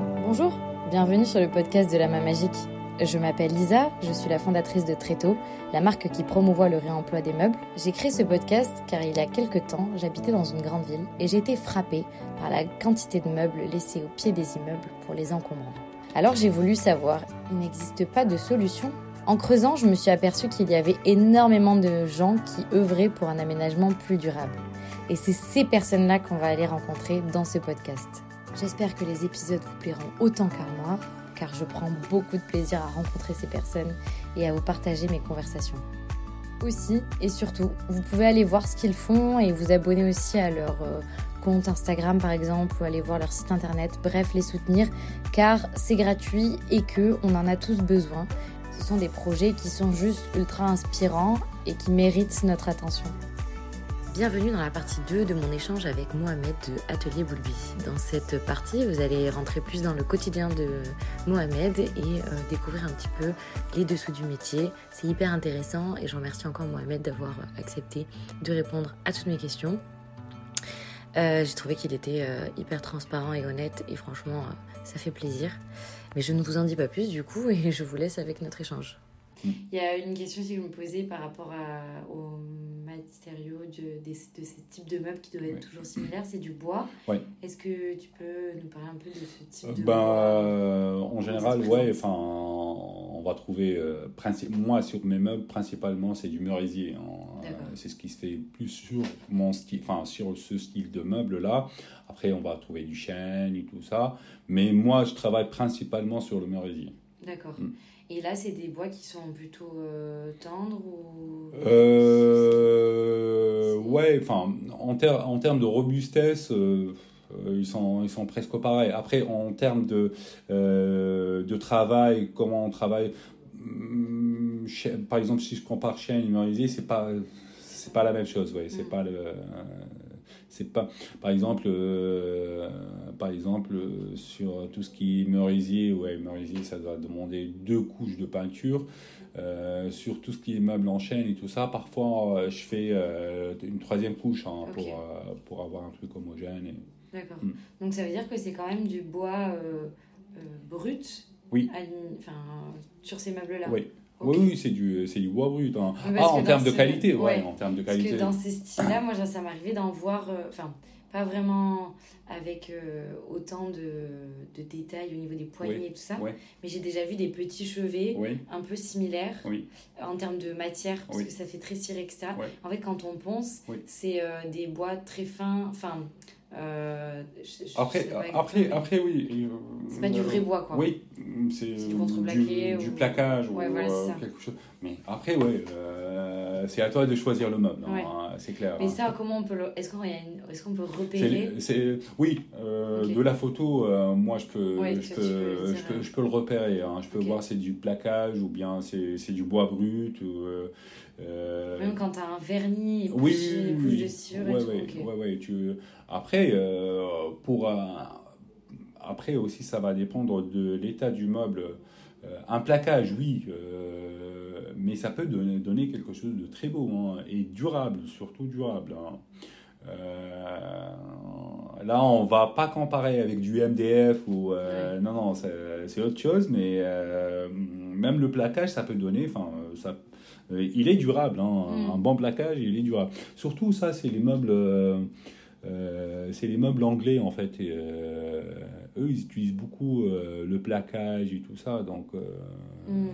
Bonjour, bienvenue sur le podcast de la main magique. Je m'appelle Lisa, je suis la fondatrice de Tréto, la marque qui promouvoit le réemploi des meubles. J'ai créé ce podcast car il y a quelques temps, j'habitais dans une grande ville et j'ai été frappée par la quantité de meubles laissés au pied des immeubles pour les encombrants. Alors j'ai voulu savoir, il n'existe pas de solution? En creusant, je me suis aperçue qu'il y avait énormément de gens qui œuvraient pour un aménagement plus durable. Et c'est ces personnes-là qu'on va aller rencontrer dans ce podcast. J'espère que les épisodes vous plairont autant qu'à moi, car je prends beaucoup de plaisir à rencontrer ces personnes et à vous partager mes conversations. Aussi et surtout, vous pouvez aller voir ce qu'ils font et vous abonner aussi à leur euh, compte Instagram par exemple ou aller voir leur site internet, bref les soutenir car c'est gratuit et que on en a tous besoin. Ce sont des projets qui sont juste ultra inspirants et qui méritent notre attention. Bienvenue dans la partie 2 de mon échange avec Mohamed de Atelier Boulbi. Dans cette partie, vous allez rentrer plus dans le quotidien de Mohamed et euh, découvrir un petit peu les dessous du métier. C'est hyper intéressant et je remercie encore Mohamed d'avoir accepté de répondre à toutes mes questions. Euh, J'ai trouvé qu'il était euh, hyper transparent et honnête et franchement, euh, ça fait plaisir. Mais je ne vous en dis pas plus du coup et je vous laisse avec notre échange. Il y a une question que je me posais par rapport à, aux matériaux de, de, de ces types de meubles qui doivent être toujours similaires. C'est du bois. Est-ce que tu peux nous parler un peu de ce type de Ben, bois? euh, en général, ouais, enfin, on va trouver, euh, moi sur mes meubles, principalement c'est du merisier. hein. Euh, c'est ce qui se fait plus sur mon style, enfin sur ce style de meuble là. Après, on va trouver du chêne et tout ça. Mais moi, je travaille principalement sur le merisier. D'accord. Mm. Et là, c'est des bois qui sont plutôt euh, tendres ou? Euh, ouais, enfin, en, ter- en termes de robustesse, euh, ils, sont, ils sont presque pareils. Après, en termes de, de travail, comment on travaille, chez- par exemple, si je compare chêne et c'est pas, c'est pas la même chose. Ouais, c'est Mm. pas le. C'est pas, par exemple, euh, par exemple sur tout ce qui est merisier, ouais, merisier, ça doit demander deux couches de peinture. Euh, sur tout ce qui est meubles en chaîne et tout ça, parfois euh, je fais euh, une troisième couche hein, pour, pour avoir un truc homogène. et- D'accord. Mm. Donc ça veut dire que c'est quand même du bois brut Oui. à sur ces meubles-là. Oui. Oui, oui, c'est du, c'est du bois brut. hein. Parce Ah, que en termes de ce- qualité, ouais, ouais. en termes de Parce qualité. que dans ces styles-là, moi, ça m'arrivait d'en voir, euh, enfin, pas vraiment avec euh, autant de, de détails au niveau des poignées Oui, et tout ça, mais j'ai déjà vu des petits chevets un peu similaires oui, en termes de matière, parce Oui. que ça fait très ciré, etc. En fait, quand on ponce, c'est euh, des bois très fins, enfin... euh, je- je Après, pas après, après, oui. euh, C'est pas du vrai bois, quoi. Oui, c'est du euh, contreplaqué du, ou- du plaquage Ouais, ou voilà, euh, quelque chose. Mais après, ouais, euh, c'est à toi de choisir le meuble, hein, Ouais. c'est clair. Mais hein. ça, comment on peut le... Est-ce qu'on une- est-ce qu'on peut repérer? C'est- oui, euh, Ok. de la photo, moi je peux, Ouais, je, peux, peux le je, dire, peux, hein. je peux le repérer. hein. Je peux Ok. voir c'est du plaquage ou bien c'est c'est du bois brut. Ou, euh, Même quand t'as un vernis oui, plus oui, couche oui. de cire ouais, et tout. ouais, tu... Après, euh, pour un- après aussi, ça va dépendre de l'état du meuble. Euh, un plaquage, oui, mais ça peut donner, donner quelque chose de très beau hein, et durable, surtout durable. hein. Euh, là, on va pas comparer avec du MDF ou euh, non, non, c'est c'est autre chose, mais euh, même le plaquage, ça peut donner. Enfin, ça, euh, il est durable. hein, Mm. Un bon plaquage, il est durable. Surtout, ça, c'est les meubles. euh, euh, c'est les meubles anglais en fait. Et, eux, ils utilisent beaucoup le plaquage et tout ça. Donc, Hmm.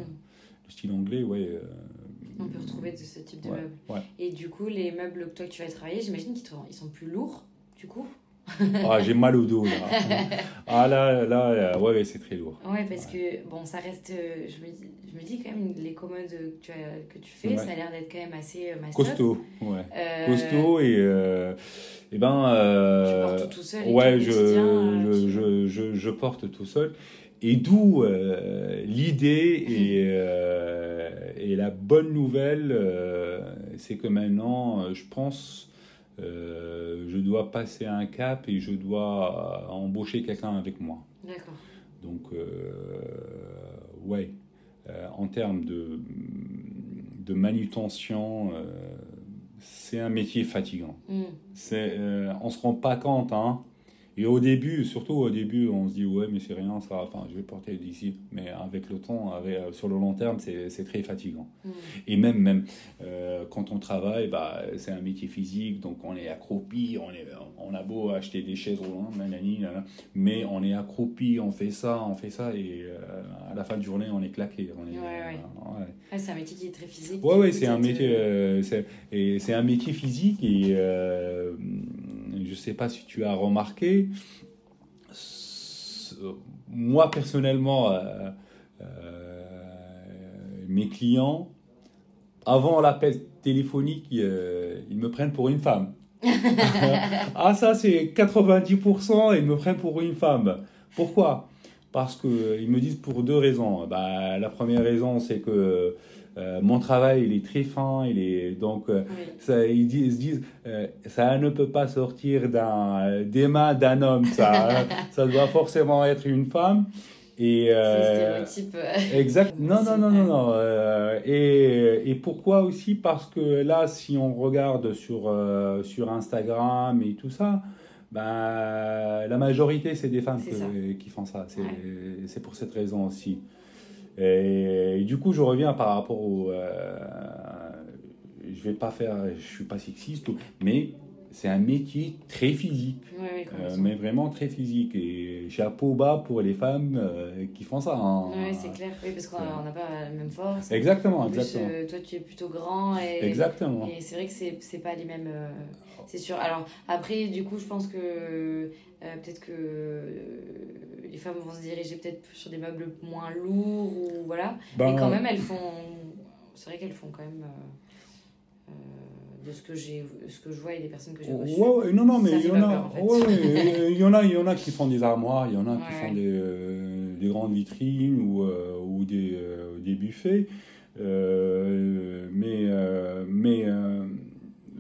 le style anglais, ouais. On peut retrouver de ce type de ouais, meubles. ouais. Et du coup, les meubles que toi que tu vas travailler, j'imagine qu'ils sont, ils sont plus lourds, du coup? Ah, j'ai mal au dos là. ah là, là, là, ouais, ouais, c'est très lourd. Ouais, parce que bon, ça reste. euh, Je me, dis, je me dis quand même, les commodes que tu, as, que tu fais, Ouais. ça a l'air d'être quand même assez euh. Costaud, ouais. Euh, Costaud et, euh, et ben. Tu euh, portes tout seul Ouais, je, euh, je, tu- je, je, je porte tout seul. Et d'où euh, l'idée et, euh, et la bonne nouvelle, euh, c'est que maintenant, euh, je pense, euh, je dois passer un cap et je dois euh, embaucher quelqu'un avec moi. D'accord. Donc, euh, ouais, en termes de, de manutention, c'est un métier fatigant. C'est, euh, on se rend pas compte, hein, Et au début, surtout au début, on se dit ouais, mais c'est rien, ça, enfin, je vais porter d'ici. Mais avec le temps, avec, sur le long terme, c'est très fatigant. Mm. Et même, même euh, quand on travaille, bah, c'est un métier physique, donc on est accroupi, on, est, on a beau acheter des chaises roulantes, mais on est accroupi, on fait ça, on fait ça, et euh, à la fin de journée, on est claqué. On est, ouais, c'est un métier qui est très physique. Ouais, ouais, c'est un métier, euh, c'est un métier physique et je ne sais pas si tu as remarqué, moi personnellement, euh, euh, mes clients, avant l'appel téléphonique, euh, ils, me prennent pour une femme. ah ça c'est 90%, ils me prennent pour une femme. Pourquoi? Parce qu'ils me disent pour deux raisons. Bah, la première raison c'est que euh, mon travail, il est très fin, il est donc euh, ça, ils, disent, se disent euh, ça ne peut pas sortir d'un des mains d'un homme, ça, hein. ça doit forcément être une femme. Et stéréotype. exact. Non, non, non, non, non. et, et pourquoi aussi? Parce que là, si on regarde sur sur Instagram et tout ça. Ben, la majorité, c'est des femmes qui font ça. C'est pour cette raison aussi. Et, du coup, je reviens par rapport au. Euh, je vais pas faire. Je suis pas sexiste, mais c'est un métier très physique, euh, mais vraiment très physique. Et chapeau bas pour les femmes euh, qui font ça. Hein. Oui, c'est clair. Oui, parce qu'on n'a pas la même force. Exactement, exactement. toi, tu es plutôt grand. Et, exactement. Et c'est vrai que c'est, c'est pas les mêmes. c'est sûr. Alors, après, du coup, je pense que peut-être que les femmes vont se diriger peut-être sur des meubles moins lourds ou voilà. Ben, mais quand même, elles font. C'est vrai qu'elles font quand même. Euh, euh, de ce que j'ai ce que je vois et des personnes que j'ai reçues. Ouais, non, non, mais il y, en a, il y en a, il y en a qui font des armoires, il y en a qui font des, euh, des, grandes vitrines ou, ou des, des buffets. mais mais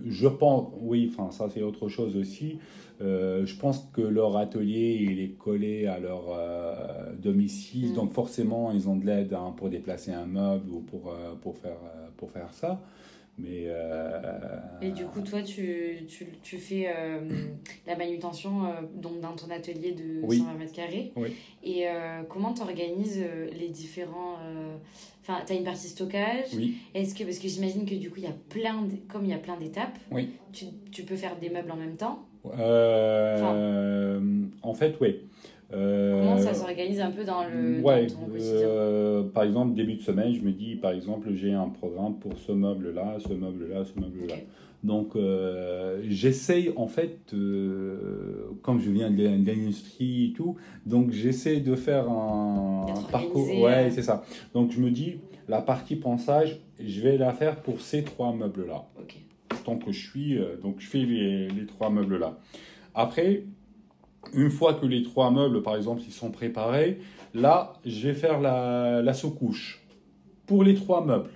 je pense, oui, enfin ça c'est autre chose aussi. Euh, je pense que leur atelier il est collé à leur euh, domicile, mm. donc forcément ils ont de l'aide hein, pour déplacer un meuble ou pour, euh, pour, faire, pour faire ça. Mais, Et du coup, toi, tu, tu, tu fais la manutention donc dans ton atelier de 120 mètres carrés. Oui. Et comment tu organises les différents. Enfin, tu as une partie stockage. Oui. Est-ce que, parce que j'imagine que du coup, il y a plein comme il y a plein d'étapes, oui. tu, tu peux faire des meubles en même temps? Euh, en fait, oui. Euh, Comment ça s'organise un peu dans le ouais, ton quotidien? euh, Par exemple, début de semaine, je me dis, par exemple, j'ai un programme pour ce meuble-là, ce meuble-là, ce meuble-là. Donc, j'essaye, en fait, comme je viens de l'industrie et tout, donc j'essaie de faire un, parcours. Ouais, c'est ça. Donc, je me dis, la partie pensage, je vais la faire pour ces trois meubles-là. Ok tant que je suis. Euh, donc je fais les, trois meubles là. Après, une fois que les trois meubles, par exemple, ils sont préparés, là, je vais faire la, la sous-couche pour les trois meubles.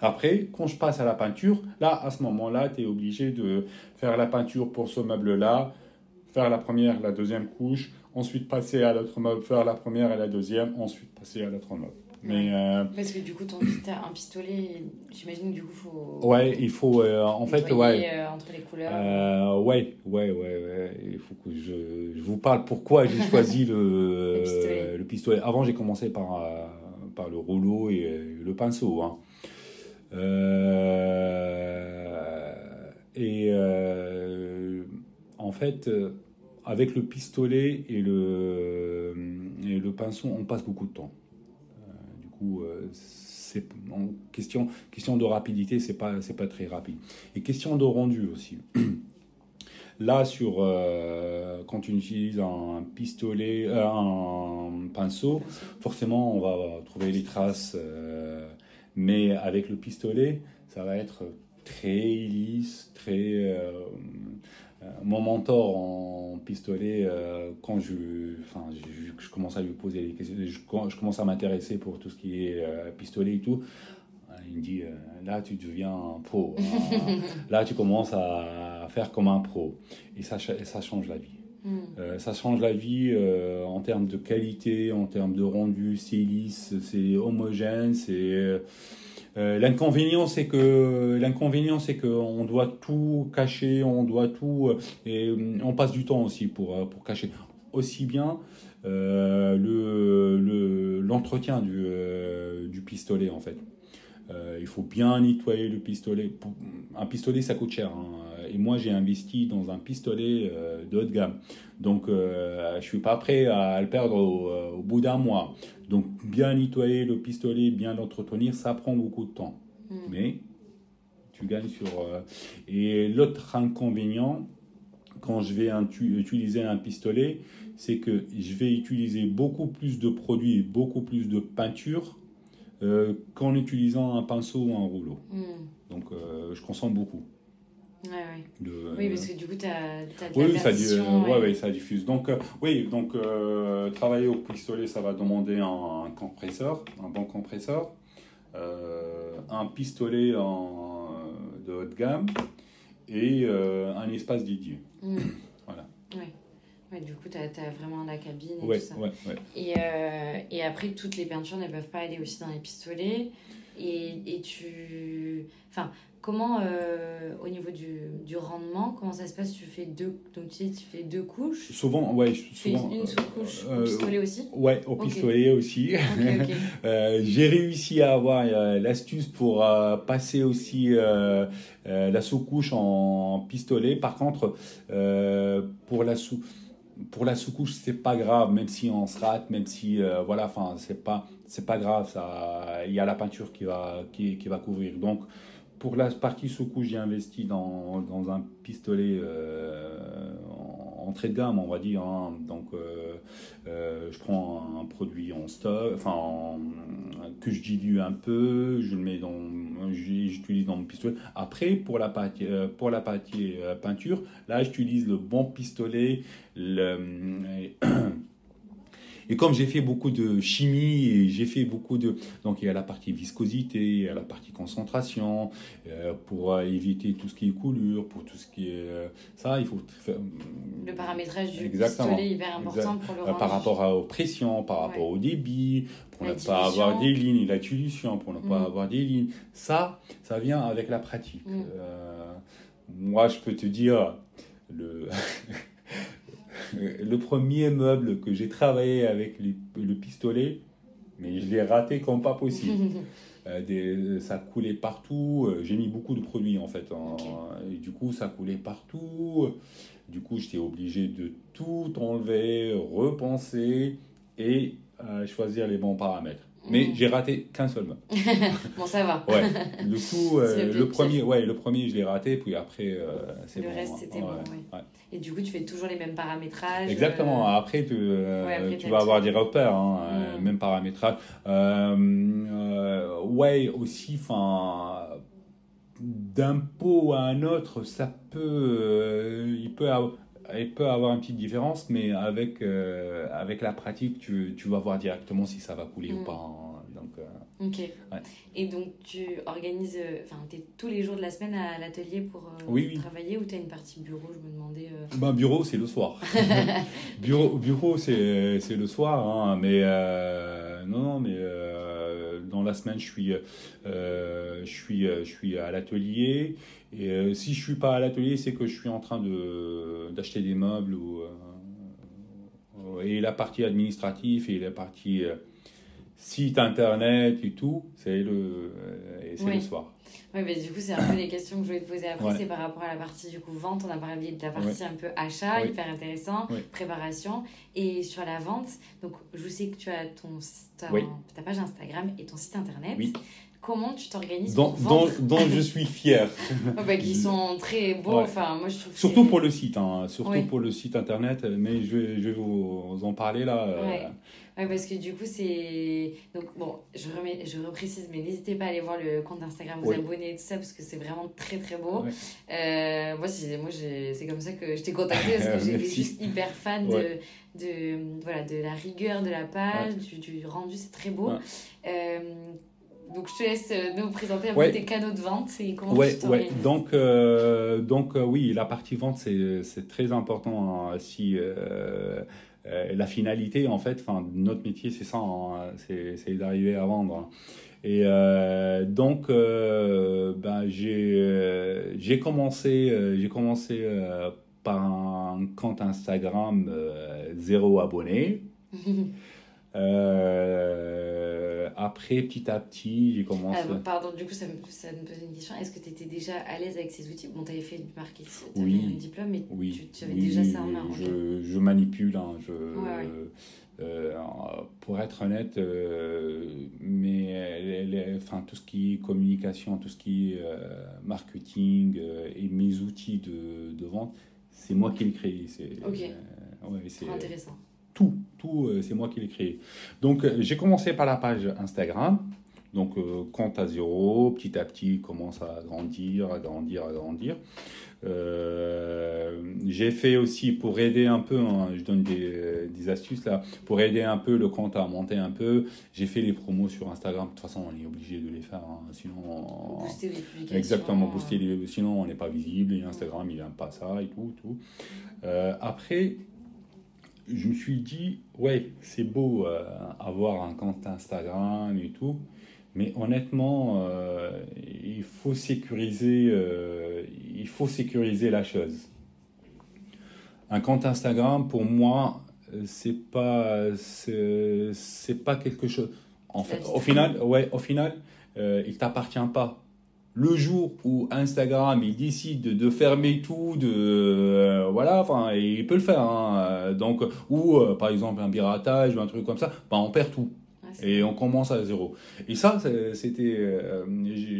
Après, quand je passe à la peinture, là, à ce moment-là, tu es obligé de faire la peinture pour ce meuble-là, faire la première, la deuxième couche, ensuite passer à l'autre meuble, faire la première et la deuxième, ensuite passer à l'autre meuble. Mais, euh, Parce que du coup, ton, as un pistolet, j'imagine que du coup, faut. Ouais, il faut. Euh, en fait, ouais. Euh, entre les couleurs. Euh, ouais, ouais, ouais, ouais. Il faut que je, je vous parle pourquoi j'ai choisi le, le, pistolet. Avant, j'ai commencé par, par le rouleau et le pinceau. Hein. Et en fait, avec le pistolet et le, pinceau, on passe beaucoup de temps. Euh, c'est en question, de rapidité, c'est pas, pas très rapide. Et question de rendu aussi. Là, sur, euh, quand tu utilises un pistolet, euh, un pinceau, forcément, on va trouver les traces. Mais avec le pistolet, ça va être très lisse, très euh, mon mentor en pistolet, euh, quand je, enfin, je, commence à lui poser des questions, je, commence à m'intéresser pour tout ce qui est euh, pistolet et tout, il me dit là tu deviens un pro, hein. là tu commences à faire comme un pro et ça, ça change la vie. Hmm. ça change la vie en termes de qualité, en termes de rendu, c'est lisse, c'est homogène, c'est l'inconvénient, c'est que l'inconvénient, c'est qu'on doit tout cacher, on doit tout, et on passe du temps aussi pour pour cacher. Aussi bien le l'entretien du du pistolet en fait. Euh, il faut bien nettoyer le pistolet. Un pistolet, ça coûte cher. Hein. Et moi, j'ai investi dans un pistolet euh, de haut de gamme. Donc, euh, je ne suis pas prêt à le perdre au, bout d'un mois. Donc, bien nettoyer le pistolet, bien l'entretenir, ça prend beaucoup de temps. Hmm. Mais tu gagnes sur... Et l'autre inconvénient, quand je vais utiliser un pistolet, c'est que je vais utiliser beaucoup plus de produits et beaucoup plus de peinture euh, qu'en utilisant un pinceau ou un rouleau. Hmm. Donc euh, je consomme beaucoup. Ouais, ouais. oui, parce que du coup, tu as, as, de oui, ça, ouais. ça diffuse. Donc, euh, oui, donc travailler au pistolet, ça va demander un, compresseur, un bon compresseur, un pistolet en, de haute gamme et un espace dédié. Hmm. voilà du coup, tu as, vraiment la cabine et tout ça. Et, euh, et, après, toutes les peintures ne peuvent pas aller aussi dans les pistolets. Et, et tu. Enfin, comment, euh, au niveau du, du, rendement, comment ça se passe? Tu fais deux, donc tu, tu fais deux couches? Souvent, ouais. Tu souvent, fais une sous-couche au pistolet aussi? Ouais, au pistolet aussi. euh, J'ai réussi à avoir euh, l'astuce pour passer aussi la sous-couche en pistolet. Par contre, pour la sous pour la sous-couche, c'est pas grave, même si on se rate, même si euh, voilà, enfin, c'est pas, c'est pas grave, ça, il y a la peinture qui va, qui, qui va couvrir. Donc, pour la partie sous-couche, j'ai investi dans, dans, un pistolet euh, entrée de gamme, on va dire. Hein. Donc, euh, euh, je prends un, produit en stock, enfin, que je dilue un peu, je le mets dans, j'utilise dans mon pistolet. Après, pour la partie, pour la partie peinture, là, j'utilise le bon pistolet. Le, Et comme j'ai fait beaucoup de chimie et j'ai fait beaucoup de... Donc il y a la partie viscosité, il y a la partie concentration, euh, pour éviter tout ce qui est coulure, pour tout ce qui est... Euh, ça, il faut... Faire... Le paramétrage du Exactement. pistolet est hyper important pour le euh, Par rapport à, aux pressions, par rapport au débit, pour ne pas avoir des lignes, la dilution, pour ne pas mm. avoir des lignes. Ça, ça vient avec la pratique. Mm. moi, je peux te dire... Le le premier meuble que j'ai travaillé avec le pistolet, mais je l'ai raté comme pas possible. Euh, des, ça coulait partout. Euh, j'ai mis beaucoup de produits en fait. et du coup, ça coulait partout. Du coup, j'étais obligé de tout enlever, repenser et euh, choisir les bons paramètres. Mais j'ai raté qu'un seul meuble. bon, ça va. Ouais. Le coup, euh, le, premier, ouais, le premier, je l'ai raté, puis après, euh, c'est bon. Le reste, c'était bon, ouais. Et du coup, tu fais toujours les mêmes paramétrages. Exactement. Euh, après, tu, tu vas avoir des repères, hein, mm. même paramétrage. ouais, aussi, enfin, d'un pot à un autre, ça peut, il peut il peut avoir une petite différence, mais avec, euh, avec la pratique, tu, tu, vas voir directement si ça va couler ou mm. pas. Hein. Donc, euh, ok. Et donc, tu organises, euh, enfin, tu es tous les jours de la semaine à l'atelier pour travailler ou tu as une partie bureau Je me demandais. Ben, bureau, c'est le soir. bureau, bureau c'est le soir, hein, mais non, non, mais dans la semaine, je suis, je suis, je suis à l'atelier. Et euh, si je suis pas à l'atelier, c'est que je suis en train de d'acheter des meubles ou euh, et la partie administrative et la partie euh, site internet et tout, c'est le c'est le soir. Oui, mais du coup, c'est un peu les questions que je voulais te poser après, c'est par rapport à la partie du coup vente. On a parlé de la partie un peu achat, hyper intéressant, préparation. Et sur la vente, donc je sais que tu as ton, ta, ta page Instagram et ton site internet comment tu t'organises dont, dont, dont, je suis fier. bah, qui sont très beaux. Enfin, moi, je trouve surtout pour le site, hein, surtout pour le site internet, mais je vais, je vais vous en parler là. Euh. Ouais. parce que du coup, c'est. Donc, bon, je, remets, je reprécise, mais n'hésitez pas à aller voir le compte Instagram, vous abonner et tout ça, parce que c'est vraiment très très beau. Euh, moi, c'est, moi c'est comme ça que je t'ai contacté, parce que j'étais juste hyper fan de, de, voilà, de la rigueur de la page, du, du rendu, c'est très beau. Euh, donc, je te laisse euh, nous présenter un peu tes canaux de vente et comment ouais, tu ouais. Donc, euh, donc oui, la partie vente, c'est très important. Hein. si, la finalité, en fait, enfin, notre métier, c'est ça, hein, c'est d'arriver à vendre. Et euh, donc, euh, ben, j'ai commencé, j'ai commencé par un compte Instagram zéro abonné. Euh, après, petit à petit, j'ai commencé. Ah, pardon, du coup, ça me, ça me pose une question. Est-ce que tu étais déjà à l'aise avec ces outils? Bon, tu avais fait du marketing, tu avais un diplôme, mais oui, tu, avais déjà ça en main. Je, je manipule. Hein, je, euh, pour être honnête, euh, mais enfin, tout ce qui est communication, tout ce qui est marketing et mes outils de, de vente, c'est moi qui les créé. Ok. c'est intéressant tout, tout, euh, c'est moi qui l'ai créé. Donc, euh, j'ai commencé par la page Instagram. Donc, euh, compte à zéro, petit à petit, commence à grandir, à grandir, à grandir. j'ai fait aussi pour aider un peu, hein, je donne des, des, astuces là, pour aider un peu le compte à monter un peu. J'ai fait les promos sur Instagram. De toute façon, on est obligé de les faire, hein, sinon. Booster les publications. Exactement, booster les, sinon on n'est pas visible. Et Instagram, il n'aime pas ça et tout, tout. après, je me suis dit, ouais, c'est beau euh, avoir un compte Instagram et tout, mais honnêtement, euh, il faut sécuriser, euh, il faut sécuriser la chose. Un compte Instagram, pour moi, c'est pas, c'est pas quelque chose. En fait, au final, ouais, au final, il t'appartient pas le jour où Instagram il décide de fermer tout, de euh, voilà, enfin il peut le faire. Hein, donc ou euh, par exemple un piratage ou un truc comme ça, ben, on perd tout. et on commence à zéro. Et ça, c'était, euh,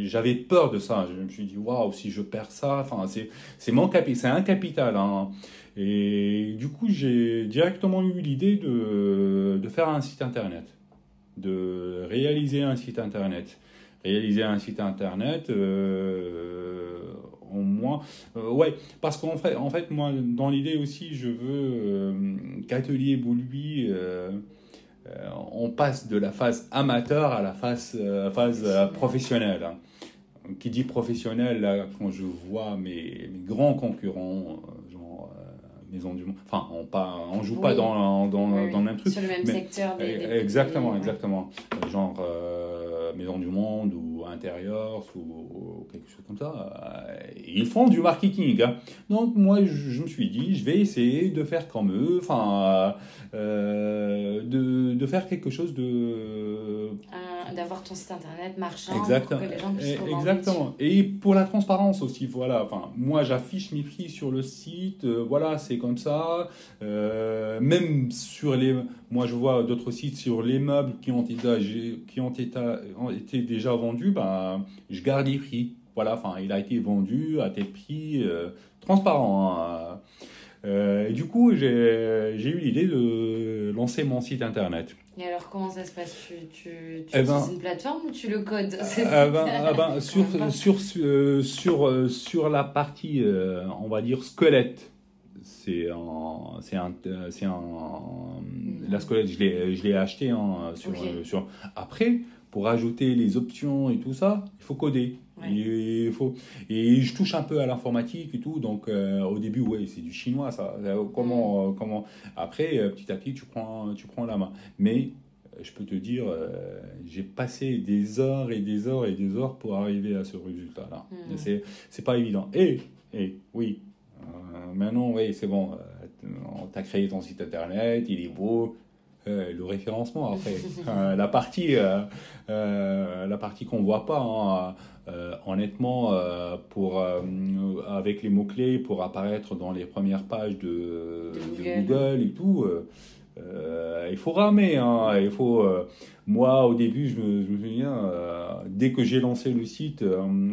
j'avais peur de ça. Je me suis dit, waouh, si je perds ça, enfin, c'est, c'est mon capital, c'est un capital. Hein. Et du coup, j'ai directement eu l'idée de, de faire un site internet, de réaliser un site internet réaliser un site internet euh, au moins euh, ouais parce qu'en fait en fait moi dans l'idée aussi je veux euh, qu'Atelier Boulby on passe de la phase amateur à la phase, phase professionnelle hein. qui dit professionnel là quand je vois mes, mes grands concurrents genre Maison du Monde. Enfin, on pas, on joue pas dans, dans, dans, le même truc. Sur le même secteur. exactement, exactement. Genre Maison du Monde ou Intérieur ou, quelque chose comme ça. Euh, ils font du marketing. Hein. Donc moi, je, me suis dit, je vais essayer de faire comme eux, enfin, euh, de, de, faire quelque chose de... D'avoir ton site internet marchand Exactement. pour que les gens puissent Exactement. Et pour la transparence aussi, voilà. Enfin, moi, j'affiche mes prix sur le site, euh, voilà, c'est comme ça. même sur les... Moi, je vois d'autres sites sur les meubles qui ont été, qui ont été, ont été déjà vendus, ben, je garde les prix. Voilà, enfin, il a été vendu à tel prix, euh, transparent. Hein. Euh, et du coup, j'ai eu l'idée de lancer mon site internet. Et alors, comment ça se passe? Tu, tu, tu eh ben, utilises une plateforme ou tu le codes? Eh ben, eh ben, sur, sur, euh, sur, sur, la partie, on va dire, squelette, c'est un, c'est un, c'est un, la squelette, je l'ai, acheté hein, sur, sur. Après, pour ajouter les options et tout ça, il faut coder. Et, il faut, et je touche un peu à l'informatique et tout, donc euh, au début, ouais, c'est du chinois ça. Euh, comment, mm. comment... Après, euh, petit à petit, tu prends, tu prends la main. Mais je peux te dire, j'ai passé des heures et des heures et des heures pour arriver à ce résultat-là. Mm. C'est, c'est pas évident. Et, et oui, maintenant, oui, c'est bon, tu as créé ton site internet, il est beau, euh, le référencement après. Euh, la partie, euh, la partie qu'on voit pas, hein, honnêtement, pour, avec les mots-clés pour apparaître dans les premières pages de, Google. et tout, il faut ramer. Hein, il faut, moi, au début, je me, souviens, dès que j'ai lancé le site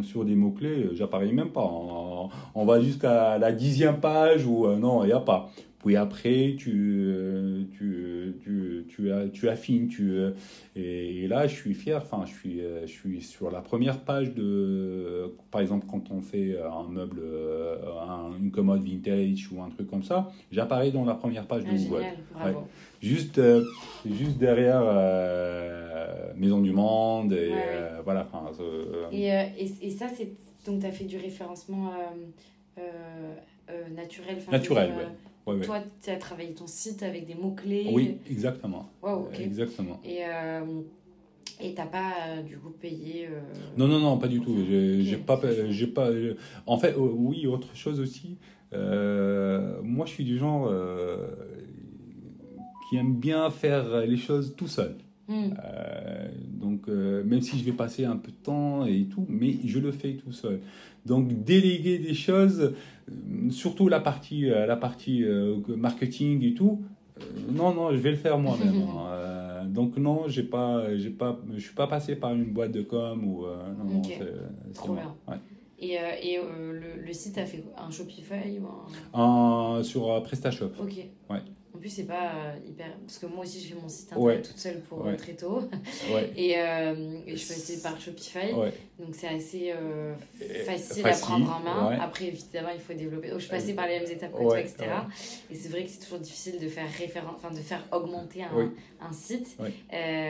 sur des mots-clés, j'apparais même pas. Hein. on va jusqu'à la dixième page où non, il n'y a pas. Puis après, tu, euh, tu, tu, tu, tu affines. Tu, euh, et, là, je suis fier. Enfin, je suis, euh, je suis sur la première page de. Par exemple, quand on fait un meuble, une commode vintage ou un truc comme ça, j'apparais dans la première page de ah, Google. Juste, juste derrière Maison du Monde. Et voilà. Et, et, et, ça, c'est. Donc, tu as fait du référencement naturel. Naturel, oui Ouais, ouais. Toi, tu as travaillé ton site avec des mots-clés. Oui, exactement. Wow, ok. Exactement. Et euh, et t'as pas euh, du coup payé. euh, Non, non, non, pas du tout. J'ai pas, j'ai pas. En fait, euh, oui, autre chose aussi. euh, moi, je suis du genre euh, qui aime bien faire les choses tout seul. Hmm, Euh, donc, euh, même si je vais passer un peu de temps et tout, mais je le fais tout seul. Donc, déléguer des choses, euh, surtout la partie, la partie marketing et tout, non, non, je vais le faire moi-même. hein. Donc, non, j'ai pas, j'ai pas, je suis pas passé par une boîte de com ou. non, non, Ok. c'est- Trop. Ouais. Et, euh, et euh, le, le site a fait un Shopify ou un. Sur euh, PrestaShop. Ok. Ouais. Plus, c'est pas euh, hyper. Parce que moi aussi, je fais mon site Ouais. internet toute seule pour Ouais. euh, très tôt. Ouais. Et, euh, et je suis passée par Shopify. Donc, c'est assez euh, facile, facile, à prendre en main. ouais. Après, évidemment, il faut développer. Donc, je suis passée par les mêmes étapes que Ouais, toi, etc. ouais. Et c'est vrai que c'est toujours difficile de faire référence, enfin, de faire augmenter un, Oui. un site. Euh,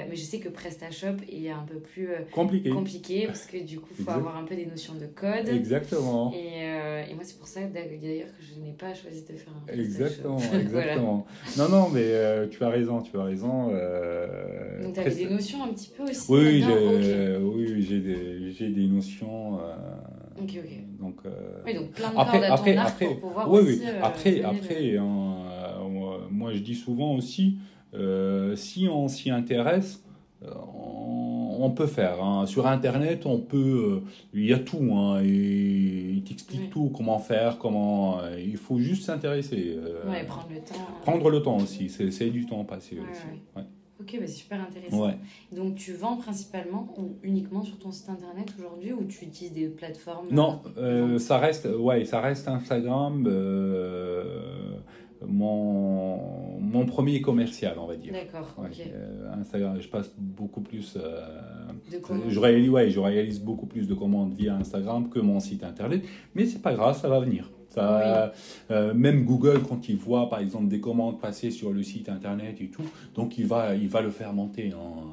mais je sais que PrestaShop est un peu plus euh, Compliqué. compliqué parce que du coup, il faut Exact. avoir un peu des notions de code. Exactement. Et, euh, et moi, c'est pour ça d'ailleurs que je n'ai pas choisi de faire un Exactement, PrestaShop. Voilà. exactement. Non, non, mais euh, tu as raison, tu as raison. euh, Donc, tu avais Presta- des notions un petit peu aussi Oui, j'ai oui, oui, j'ai des, j'ai des notions. euh, Ok, ok. Donc, euh, Oui, donc plein de Après- cordes à après- ton après- pour pouvoir oui, aussi. oui. euh, Après, après le- hein, euh, moi, je dis souvent aussi, euh, si on s'y intéresse, on, on peut faire. hein. Sur Internet, on peut, il y a tout. hein, et il t'explique Oui. tout, comment faire, comment. il faut juste s'intéresser. Ouais, prendre le temps. euh. Prendre le temps aussi, c'est c'est du temps passé Ouais, aussi. ouais. Ok, bah, c'est super intéressant. Ouais. Donc, tu vends principalement ou uniquement sur ton site internet aujourd'hui ou tu utilises des plateformes Non, euh, euh, ça reste, ouais, ça reste Instagram, euh, mon, mon premier commercial, on va dire. D'accord, Ouais, euh, Instagram, je passe beaucoup plus. euh, De commandes. je, réalise, ouais, je réalise beaucoup plus de commandes via Instagram que mon site internet, mais c'est pas grave, ça va venir. Ça, euh, même Google, quand il voit par exemple des commandes passer sur le site internet et tout, donc il va, il va le faire monter. hein.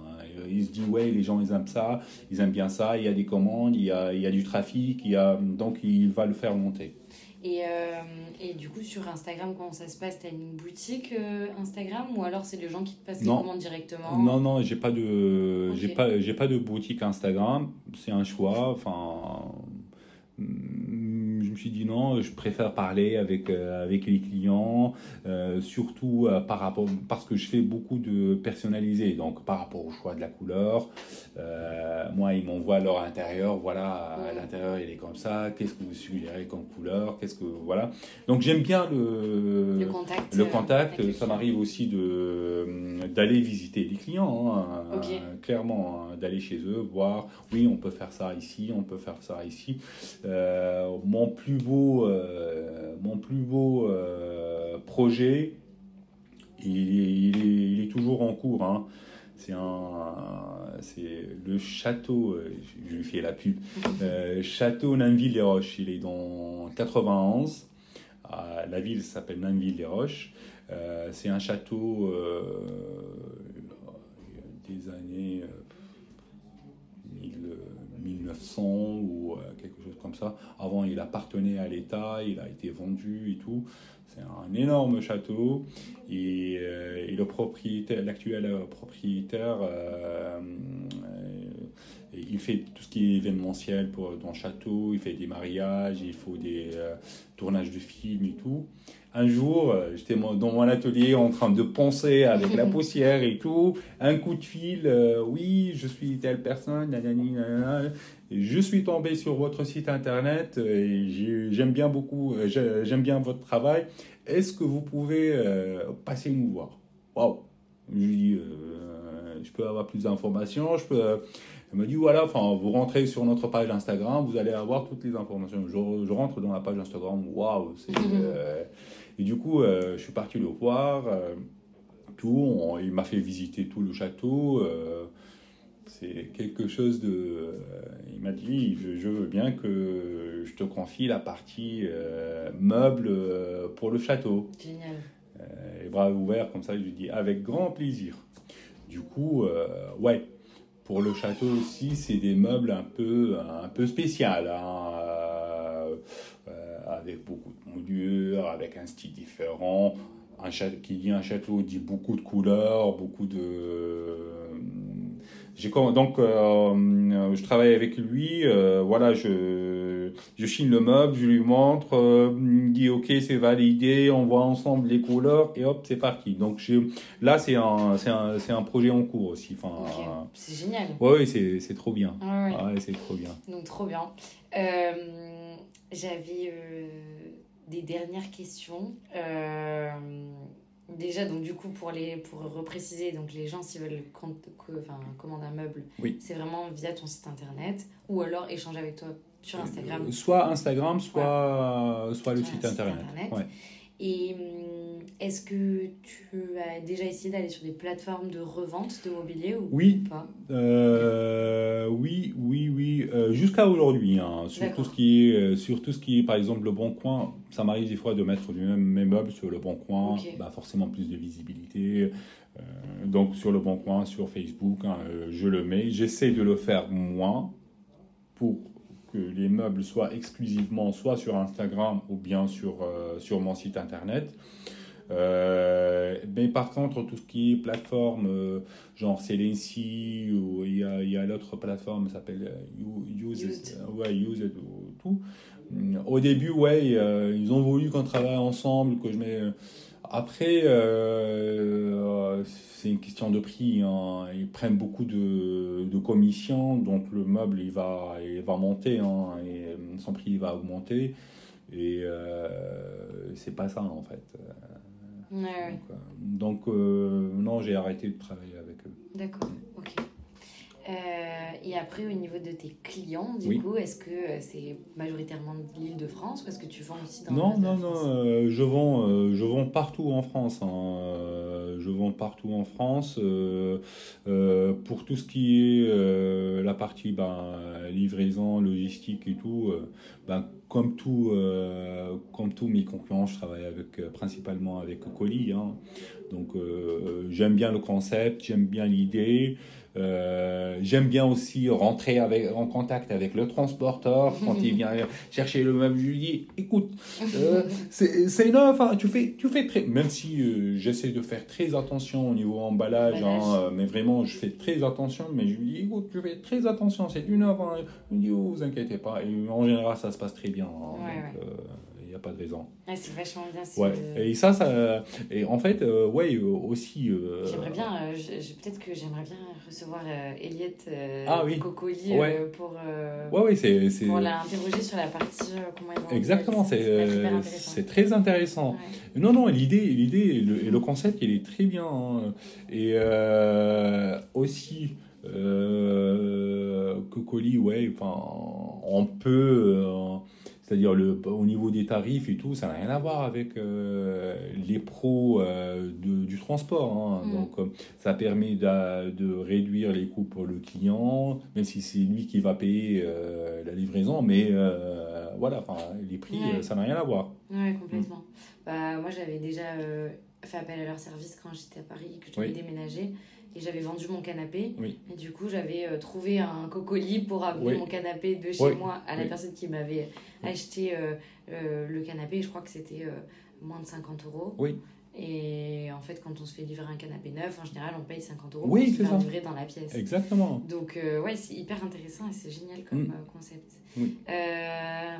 Il se dit, ouais, les gens ils aiment ça, ils aiment bien ça, il y a des commandes, il y a, il y a du trafic, il y a, donc il va le faire monter. Et, euh, et du coup, sur Instagram, comment ça se passe? T'as une boutique euh, Instagram ou alors c'est les gens qui te passent les Non. commandes directement? Non, non, j'ai pas de, Ok. j'ai pas, j'ai pas de boutique Instagram. C'est un choix. Enfin, suis dit non, je préfère parler avec euh, avec les clients, euh, surtout euh, par rapport parce que je fais beaucoup de personnalisé. Donc par rapport au choix de la couleur, moi ils m'envoient leur intérieur. Voilà, l'intérieur il est comme ça. Qu'est-ce que vous suggérez comme couleur? Qu'est-ce que voilà. Donc j'aime bien le Le contact le contact, ça m'arrive aussi de d'aller visiter les clients, hein, clairement, hein, d'aller chez eux, voir, oui, on peut faire ça ici, on peut faire ça ici. Euh, mon plus beau, euh, mon plus beau euh, projet, il est, il est- il est toujours en cours. hein. C'est un, c'est le château, euh, je lui fais la pub, euh, château Nainville-les-Roches. Il est dans 91. Ah, la ville s'appelle Nainville-les-Roches. C'est un château des années euh, 1000, euh, 1900 ou quelque comme ça. Avant, il appartenait à l'État, il a été vendu et tout. C'est un énorme château et, euh, le propriétaire, l'actuel euh, propriétaire, euh, il fait tout ce qui est événementiel pour, dans le château, il fait des mariages, il faut des tournages de films et tout. Un jour, euh, j'étais dans mon atelier en train de penser avec la poussière et tout, un coup de fil, euh, oui, je suis telle personne, nanani, nanana. Je suis tombé sur votre site internet euh, et j'ai- j'aime bien beaucoup, j'ai- j'aime bien votre travail. Est-ce que vous pouvez euh, passer nous voir? Waouh Je lui dis, euh, je peux avoir plus d'informations, je peux. Elle me dit voilà, enfin, vous rentrez sur notre page Instagram, vous allez avoir toutes les informations. Je, je rentre dans la page Instagram, waouh, c'est. euh, et du coup, euh, je suis parti le voir, euh, tout, on- il m'a fait visiter tout le château. c'est quelque chose de. il m'a dit je, je veux bien que je te confie la partie meuble pour le château. Génial. Les bras ouverts comme ça, je lui dis avec grand plaisir. Du coup, ouais, pour le château aussi, c'est des meubles un peu, un peu spéciaux, hein, euh, euh, avec beaucoup de moulures, avec un style différent. Un qui dit un château dit beaucoup de couleurs, beaucoup de donc, euh, je travaille avec lui. Euh, voilà, je, je chine le meuble, je lui montre. Euh, il me dit OK, c'est validé. On voit ensemble les couleurs et hop, c'est parti. Donc, là, c'est un, c'est un, c'est un projet en cours aussi. Enfin, C'est génial. Oui, c'est, c'est trop bien. Ouais, c'est trop bien. Donc, trop bien. j'avais des dernières questions. Déjà, donc du coup, pour, les, pour repréciser, donc les gens, s'ils veulent enfin, commander un meuble, c'est vraiment via ton site internet ou alors échanger avec toi sur Instagram. euh, Soit Instagram, soit, soit le site, internet. Et hum, est-ce que tu as déjà essayé d'aller sur des plateformes de revente de mobilier ou oui. pas? Euh, Oui, oui, oui. Euh, jusqu'à aujourd'hui, hein, sur, tout ce qui est, euh, sur tout ce qui est, par exemple, le Bon Coin, ça m'arrive des fois de mettre du même mes meubles sur le Bon Coin, bah, forcément plus de visibilité. donc sur le Bon Coin, sur Facebook, hein, je le mets. J'essaie de le faire moins pour que les meubles soient exclusivement soit sur Instagram ou bien sur, euh, sur mon site internet. Euh, mais par contre, tout ce qui est plateforme, euh, genre Celency, ou il y a, y a l'autre plateforme qui s'appelle Use, It, ouais, Use It, tout. Au début, ouais, ils ont voulu qu'on travaille ensemble, que je mets après, euh, c'est une question de prix. Hein. Ils prennent beaucoup de, de, commissions, donc le meuble il va, il va monter, hein, et son prix va augmenter. Et euh, c'est pas ça en fait. Donc, euh, non, j'ai arrêté de travailler avec eux. D'accord, ok. Euh, et après, au niveau de tes clients, du coup, est-ce que euh, c'est majoritairement de l'île de France ou est-ce que tu vends aussi dans Non, non, non, euh, je, vends, je vends partout en France. Hein. je vends partout en France. pour tout ce qui est la partie ben, livraison, logistique et tout, ben, comme, tout comme tous mes concurrents, je travaille avec, principalement avec Colis. Hein. Donc, j'aime bien le concept, j'aime bien l'idée. Euh, j'aime bien aussi rentrer avec, en contact avec le transporteur quand il vient chercher le meuble. Je lui dis, écoute, euh, c'est neuf, hein, tu fais, tu fais très, même si euh, j'essaie de faire très attention au niveau emballage, hein, mais vraiment je fais très attention, mais je lui dis, écoute, tu fais très attention, c'est du neuf. Hein. Il me dit, oh, vous inquiétez pas. Et en général, ça se passe très bien. donc, pas de raison. c'est vachement bien. Ouais. Et ça, ça, et en fait, euh, ouais, euh, aussi. Euh, j'aimerais bien, peut-être que j'aimerais bien recevoir Eliette ah, oui. Cocoli pour, ouais, ouais, c'est, pour l'interroger sur la partie comment Exactement, c'est, c'est très intéressant. Non, non, l'idée, l'idée et le, et le, concept, il est très bien. Hein. Et aussi. Cocoli, ouais, enfin, on peut, c'est-à-dire le, au niveau des tarifs et tout, ça n'a rien à voir avec euh, les pros euh, du transport. Hein. Mm. Donc, euh, ça permet de, réduire les coûts pour le client, même si c'est lui qui va payer la livraison. Mais voilà, les prix, ça n'a rien à voir. Oui, complètement. Bah, moi, j'avais déjà fait appel à leur service quand j'étais à Paris, que je devais déménager et j'avais vendu mon canapé. Et du coup, j'avais euh, trouvé un cocolis pour amener mon canapé de chez moi à la personne qui m'avait acheté euh, euh, le canapé. Je crois que c'était moins de 50 euros. Oui. Et en fait, quand on se fait livrer un canapé neuf, en général, on paye 50 euros oui, pour se faire livrer dans la pièce. Exactement. Donc, ouais, c'est hyper intéressant et c'est génial comme mm. concept. Oui. Euh,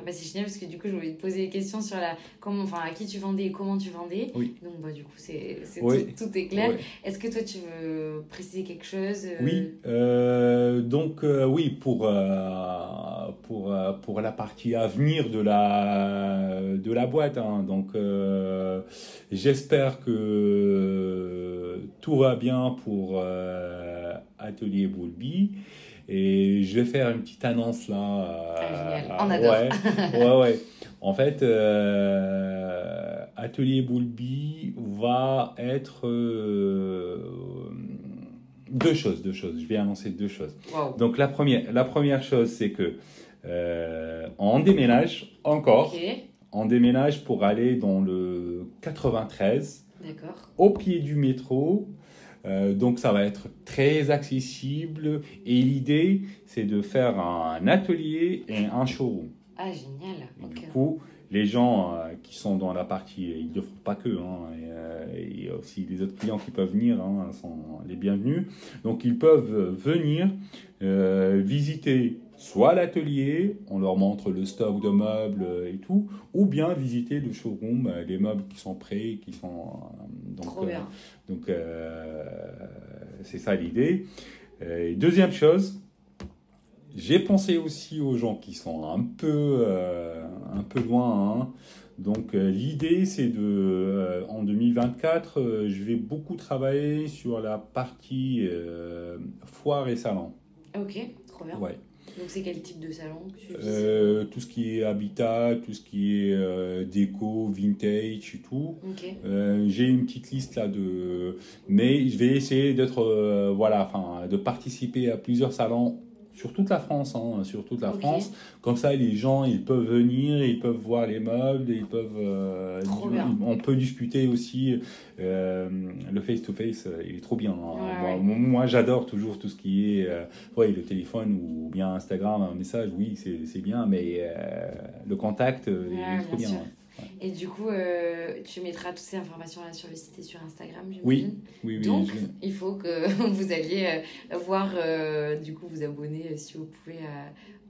bah c'est génial parce que du coup, je voulais te poser des questions sur la, comment, enfin, à qui tu vendais et comment tu vendais. Oui. Donc, bah, du coup, c'est, tout, tout, est clair. Est-ce que toi, tu veux préciser quelque chose euh? Oui. Euh, donc, oui, pour, pour, pour la partie à venir de la, de la boîte. Hein, donc, j'espère que tout va bien pour Atelier Boulby. Et je vais faire une petite annonce là. Ah, On adore. Ouais, ouais, ouais. En fait, euh, Atelier Boulby va être euh, deux choses, deux choses. Je vais annoncer deux choses. Donc la première, la première chose, c'est que euh, on déménage encore. On déménage pour aller dans le 93. D'accord. Au pied du métro. Euh, donc ça va être très accessible et l'idée c'est de faire un atelier et un showroom. Ah génial. Du coup, les gens qui sont dans la partie, ils ne font pas que, hein, il y a aussi les autres clients qui peuvent venir, hein, sont les bienvenus. Donc ils peuvent venir visiter soit l'atelier, on leur montre le stock de meubles et tout, ou bien visiter le showroom, les meubles qui sont prêts, qui sont donc Trop bien. donc c'est ça l'idée. deuxième chose, j'ai pensé aussi aux gens qui sont un peu, euh, un peu loin. Hein. Donc euh, l'idée c'est de, euh, en 2024, je vais beaucoup travailler sur la partie foire et salon. Ok, trop bien. Ouais. Donc c'est quel type de salon Tout ce qui est habitat, tout ce qui est déco, vintage et tout. Ok. J'ai une petite liste là de, mais je vais essayer d'être, voilà, enfin, de participer à plusieurs salons sur toute la France, hein, sur toute la France. Comme ça, les gens, ils peuvent venir, ils peuvent voir les meubles, ils peuvent. Euh, on peut discuter aussi. Euh, le face-to-face, il est trop bien. Hein. moi, j'adore toujours tout ce qui est, euh, le téléphone ou bien Instagram, un message, oui, c'est bien, mais le contact, il est trop bien. Et du coup, euh, tu mettras toutes ces informations-là sur le site et sur Instagram, oui, oui, oui. Donc, il faut que vous alliez euh, voir, euh, du coup, vous abonner si vous pouvez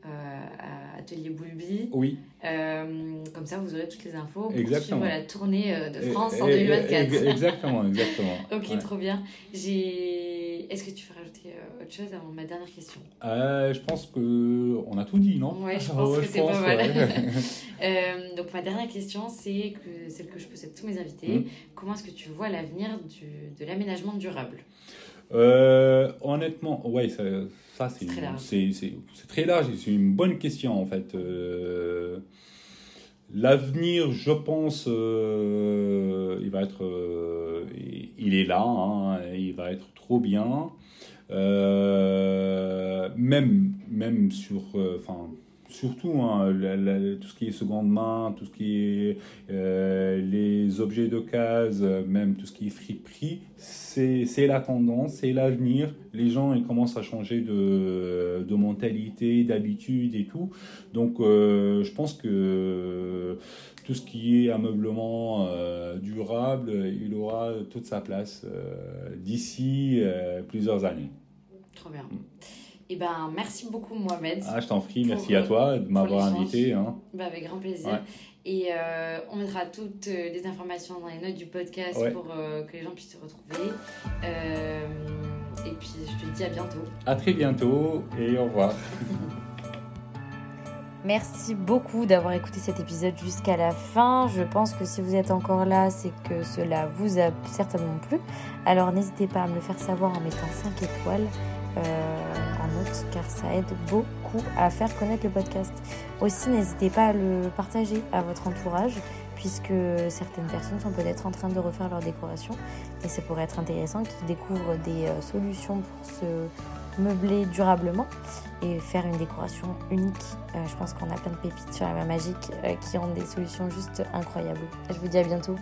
à Atelier Boulby. Oui. comme ça, vous aurez toutes les infos pour exactement. suivre la tournée de France en 2024. Exactement, exactement. ok, trop bien. Est-ce que tu feras euh, autre chose avant ma dernière question? Euh, Je pense qu'on a tout dit, non? Oui, je pense que c'est pas mal. Euh, donc, ma dernière question, c'est que, celle que je pose à tous mes invités. Hmm. Comment est-ce que tu vois l'avenir de l'aménagement durable? Honnêtement, ouais, ça, c'est très large. C'est très large c'est une bonne question en fait. L'avenir, je pense, il va être, il est là, hein, il va être trop bien. Euh, même, même sur, euh, enfin, surtout hein, tout ce qui est seconde main, tout ce qui est euh, les objets de case, même tout ce qui est friperie, c'est la tendance, c'est l'avenir. Les gens ils commencent à changer de, de mentalité, d'habitude et tout. Donc je pense que tout ce qui est ameublement durable, il aura toute sa place d'ici plusieurs années. Trop bien. Et eh ben, merci beaucoup, Mohamed. Ah, je t'en prie, merci à toi de m'avoir invité. Hein. Bah, avec grand plaisir. Et euh, on mettra toutes euh, les informations dans les notes du podcast pour euh, que les gens puissent te retrouver. et puis, je te dis à bientôt. À très bientôt et au revoir. Merci beaucoup d'avoir écouté cet épisode jusqu'à la fin. Je pense que si vous êtes encore là, c'est que cela vous a certainement plu. Alors n'hésitez pas à me le faire savoir en mettant 5 étoiles euh, car ça aide beaucoup à faire connaître le podcast. Aussi, n'hésitez pas à le partager à votre entourage puisque certaines personnes sont peut-être en train de refaire leur décoration et ça pourrait être intéressant qu'ils découvrent des euh, solutions pour se meubler durablement et faire une décoration unique. Euh, je pense qu'on a plein de pépites sur la main magique qui ont des solutions juste incroyables. Je vous dis à bientôt.